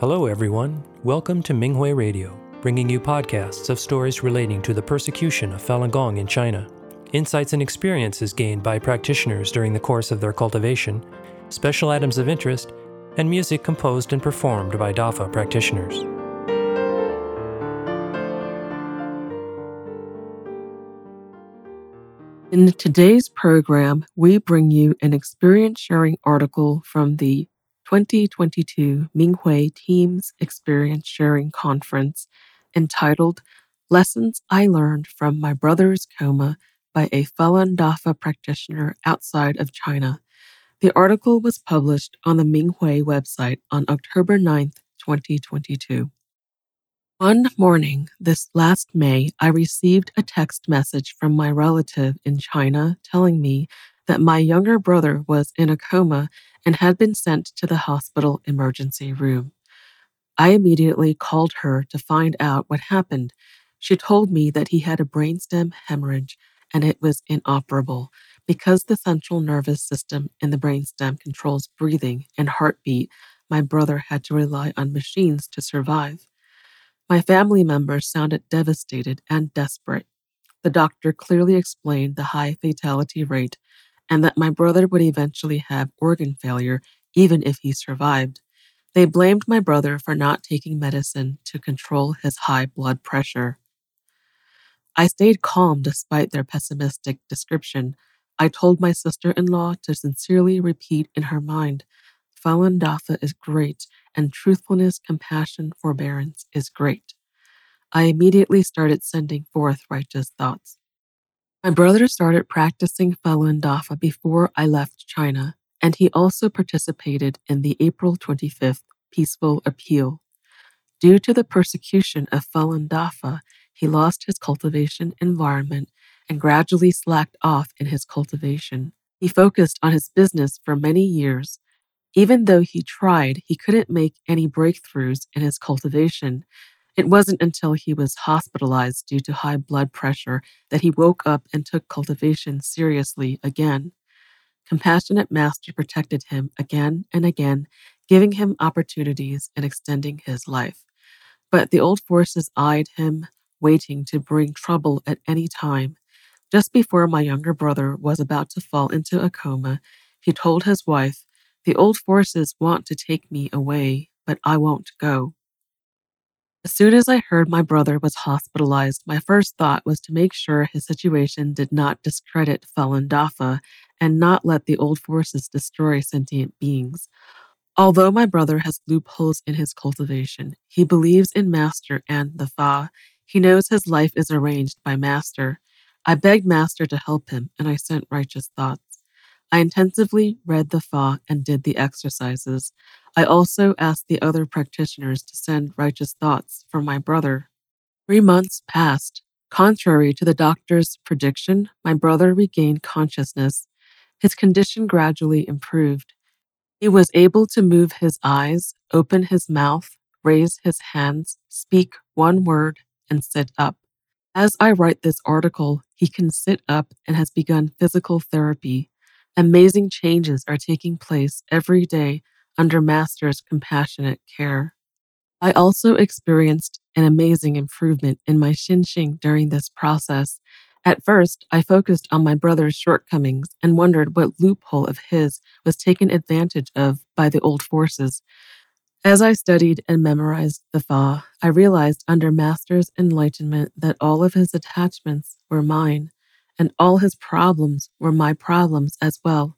Hello, everyone. Welcome to Minghui Radio, bringing you podcasts of stories relating to the persecution of Falun Gong in China, insights and experiences gained by practitioners during the course of their cultivation, special items of interest, and music composed and performed by DAFA practitioners. In today's program, we bring you an experience sharing article from the 2022 Minghui Teams Experience Sharing Conference entitled Lessons I Learned from My Brother's Coma by a Falun Dafa practitioner outside of China. The article was published on the Minghui website on October 9, 2022. One morning this last May, I received a text message from my relative in China telling me that my younger brother was in a coma and had been sent to the hospital emergency room. I immediately called her to find out what happened. She told me that he had a brainstem hemorrhage and it was inoperable because the central nervous system in the brainstem controls breathing and heartbeat. My brother had to rely on machines to survive. My family members sounded devastated and desperate. The doctor clearly explained the high fatality rate and that my brother would eventually have organ failure even if he survived. They blamed my brother for not taking medicine to control his high blood pressure. I stayed calm despite their pessimistic description. I told my sister in law to sincerely repeat in her mind Falun Dafa is great, and truthfulness, compassion, forbearance is great. I immediately started sending forth righteous thoughts. My brother started practicing Falun Dafa before I left China, and he also participated in the April 25th peaceful appeal. Due to the persecution of Falun Dafa, he lost his cultivation environment and gradually slacked off in his cultivation. He focused on his business for many years even though he tried, he couldn't make any breakthroughs in his cultivation. It wasn't until he was hospitalized due to high blood pressure that he woke up and took cultivation seriously again. Compassionate Master protected him again and again, giving him opportunities and extending his life. But the old forces eyed him, waiting to bring trouble at any time. Just before my younger brother was about to fall into a coma, he told his wife, the old forces want to take me away, but I won't go. As soon as I heard my brother was hospitalized, my first thought was to make sure his situation did not discredit Falun Dafa and not let the old forces destroy sentient beings. Although my brother has loopholes in his cultivation, he believes in Master and the Fa. He knows his life is arranged by Master. I begged Master to help him, and I sent righteous thoughts. I intensively read the Fa and did the exercises. I also asked the other practitioners to send righteous thoughts for my brother. Three months passed. Contrary to the doctor's prediction, my brother regained consciousness. His condition gradually improved. He was able to move his eyes, open his mouth, raise his hands, speak one word, and sit up. As I write this article, he can sit up and has begun physical therapy. Amazing changes are taking place every day under Master's compassionate care. I also experienced an amazing improvement in my Xinxing during this process. At first, I focused on my brother's shortcomings and wondered what loophole of his was taken advantage of by the old forces. As I studied and memorized the Fa, I realized under Master's enlightenment that all of his attachments were mine and all his problems were my problems as well.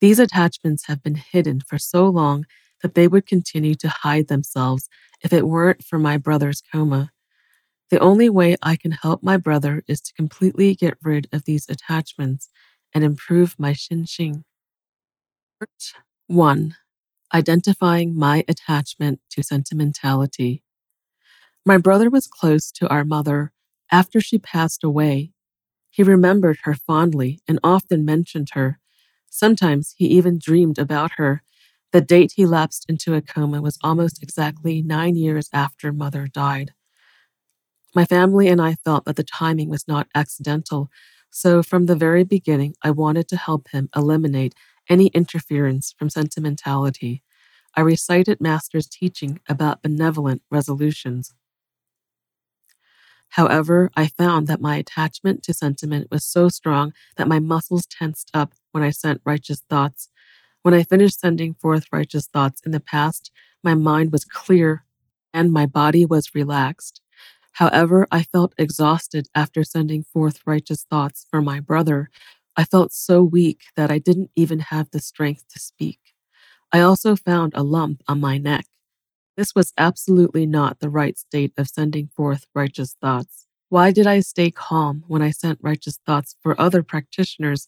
These attachments have been hidden for so long that they would continue to hide themselves if it weren't for my brother's coma. The only way I can help my brother is to completely get rid of these attachments and improve my Xinxing. Part 1 Identifying my attachment to sentimentality. My brother was close to our mother after she passed away he remembered her fondly and often mentioned her. Sometimes he even dreamed about her. The date he lapsed into a coma was almost exactly nine years after mother died. My family and I felt that the timing was not accidental, so from the very beginning, I wanted to help him eliminate any interference from sentimentality. I recited Master's teaching about benevolent resolutions. However, I found that my attachment to sentiment was so strong that my muscles tensed up when I sent righteous thoughts. When I finished sending forth righteous thoughts in the past, my mind was clear and my body was relaxed. However, I felt exhausted after sending forth righteous thoughts for my brother. I felt so weak that I didn't even have the strength to speak. I also found a lump on my neck. This was absolutely not the right state of sending forth righteous thoughts. Why did I stay calm when I sent righteous thoughts for other practitioners,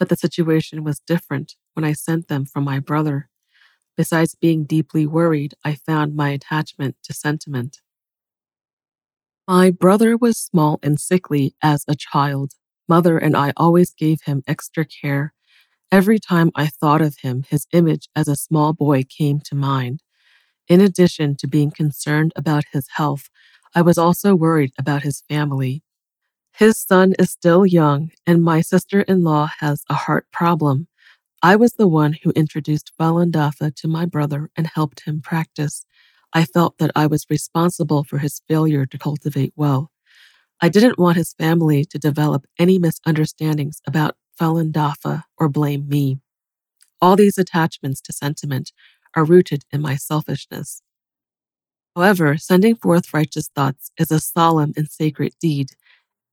but the situation was different when I sent them for my brother? Besides being deeply worried, I found my attachment to sentiment. My brother was small and sickly as a child. Mother and I always gave him extra care. Every time I thought of him, his image as a small boy came to mind. In addition to being concerned about his health, I was also worried about his family. His son is still young, and my sister in law has a heart problem. I was the one who introduced Falun Dafa to my brother and helped him practice. I felt that I was responsible for his failure to cultivate well. I didn't want his family to develop any misunderstandings about Falun Dafa or blame me. All these attachments to sentiment are rooted in my selfishness. However, sending forth righteous thoughts is a solemn and sacred deed.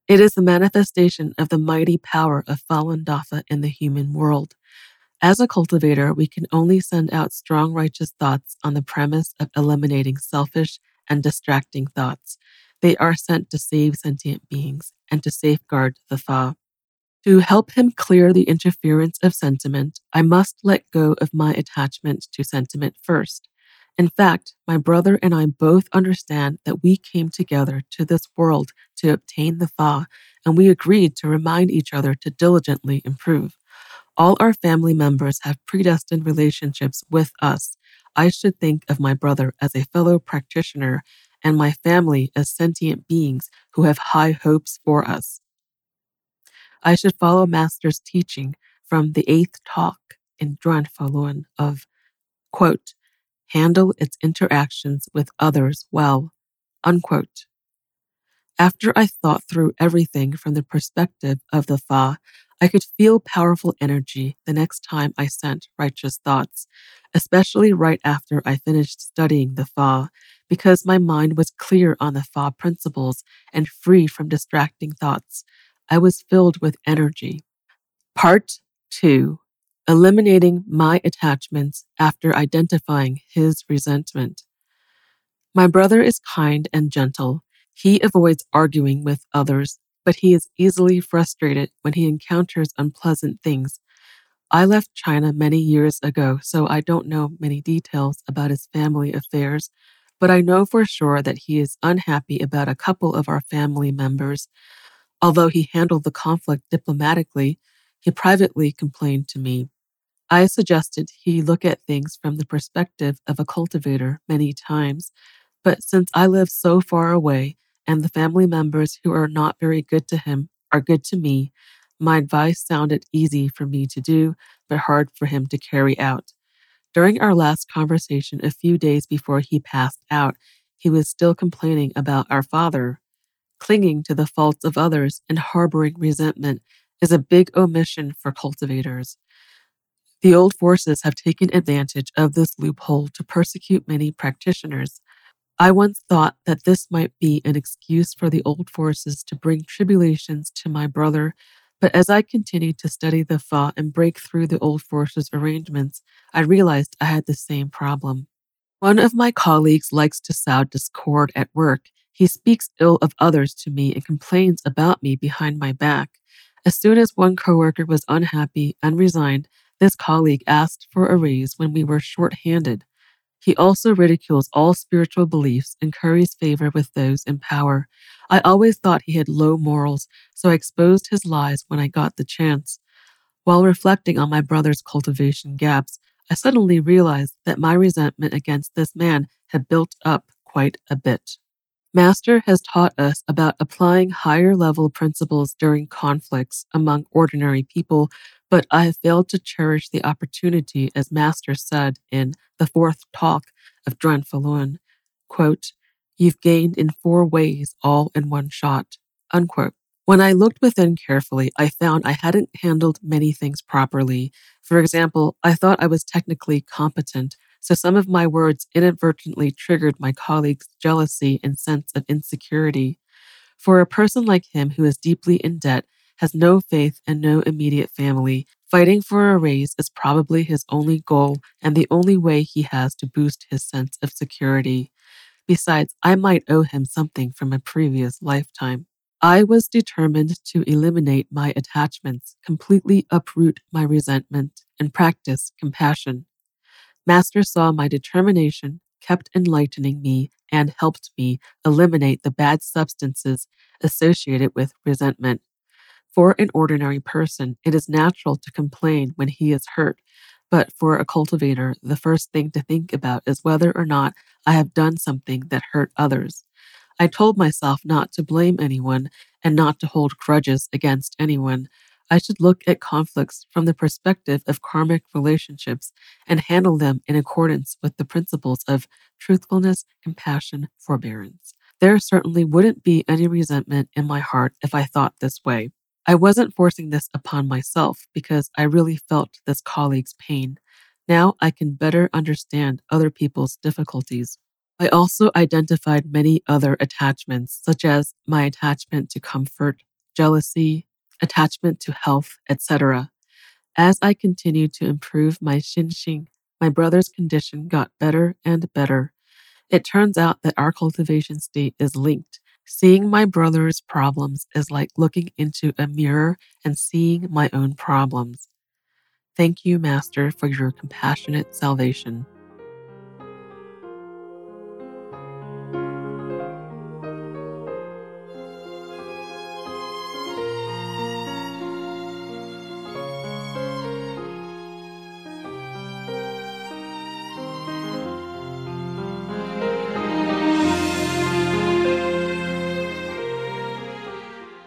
It is the manifestation of the mighty power of Falun Dafa in the human world. As a cultivator, we can only send out strong righteous thoughts on the premise of eliminating selfish and distracting thoughts. They are sent to save sentient beings and to safeguard the Fa. To help him clear the interference of sentiment, I must let go of my attachment to sentiment first. In fact, my brother and I both understand that we came together to this world to obtain the Fa, and we agreed to remind each other to diligently improve. All our family members have predestined relationships with us. I should think of my brother as a fellow practitioner and my family as sentient beings who have high hopes for us. I should follow Master's teaching from the eighth talk in Zhuan Falun of, quote, handle its interactions with others well, unquote. After I thought through everything from the perspective of the Fa, I could feel powerful energy the next time I sent righteous thoughts, especially right after I finished studying the Fa, because my mind was clear on the Fa principles and free from distracting thoughts. I was filled with energy. Part 2 Eliminating my attachments after identifying his resentment. My brother is kind and gentle. He avoids arguing with others, but he is easily frustrated when he encounters unpleasant things. I left China many years ago, so I don't know many details about his family affairs, but I know for sure that he is unhappy about a couple of our family members. Although he handled the conflict diplomatically, he privately complained to me. I suggested he look at things from the perspective of a cultivator many times, but since I live so far away and the family members who are not very good to him are good to me, my advice sounded easy for me to do, but hard for him to carry out. During our last conversation a few days before he passed out, he was still complaining about our father. Clinging to the faults of others and harboring resentment is a big omission for cultivators. The old forces have taken advantage of this loophole to persecute many practitioners. I once thought that this might be an excuse for the old forces to bring tribulations to my brother, but as I continued to study the Fa and break through the old forces arrangements, I realized I had the same problem. One of my colleagues likes to sow discord at work he speaks ill of others to me and complains about me behind my back. As soon as one coworker was unhappy and resigned, this colleague asked for a raise when we were short-handed. He also ridicules all spiritual beliefs and curries favor with those in power. I always thought he had low morals, so I exposed his lies when I got the chance. While reflecting on my brother's cultivation gaps, I suddenly realized that my resentment against this man had built up quite a bit. Master has taught us about applying higher level principles during conflicts among ordinary people, but I have failed to cherish the opportunity, as Master said in the fourth talk of Zhuan Falun, quote, You've gained in four ways, all in one shot, unquote. When I looked within carefully, I found I hadn't handled many things properly. For example, I thought I was technically competent, so some of my words inadvertently triggered my colleague's jealousy and sense of insecurity. For a person like him who is deeply in debt, has no faith and no immediate family, fighting for a raise is probably his only goal and the only way he has to boost his sense of security. Besides, I might owe him something from a previous lifetime. I was determined to eliminate my attachments, completely uproot my resentment, and practice compassion. Master saw my determination, kept enlightening me, and helped me eliminate the bad substances associated with resentment. For an ordinary person, it is natural to complain when he is hurt, but for a cultivator, the first thing to think about is whether or not I have done something that hurt others. I told myself not to blame anyone and not to hold grudges against anyone. I should look at conflicts from the perspective of karmic relationships and handle them in accordance with the principles of truthfulness, compassion, forbearance. There certainly wouldn't be any resentment in my heart if I thought this way. I wasn't forcing this upon myself because I really felt this colleague's pain. Now I can better understand other people's difficulties. I also identified many other attachments, such as my attachment to comfort, jealousy, attachment to health, etc. As I continued to improve my Xinxing, my brother's condition got better and better. It turns out that our cultivation state is linked. Seeing my brother's problems is like looking into a mirror and seeing my own problems. Thank you, Master, for your compassionate salvation.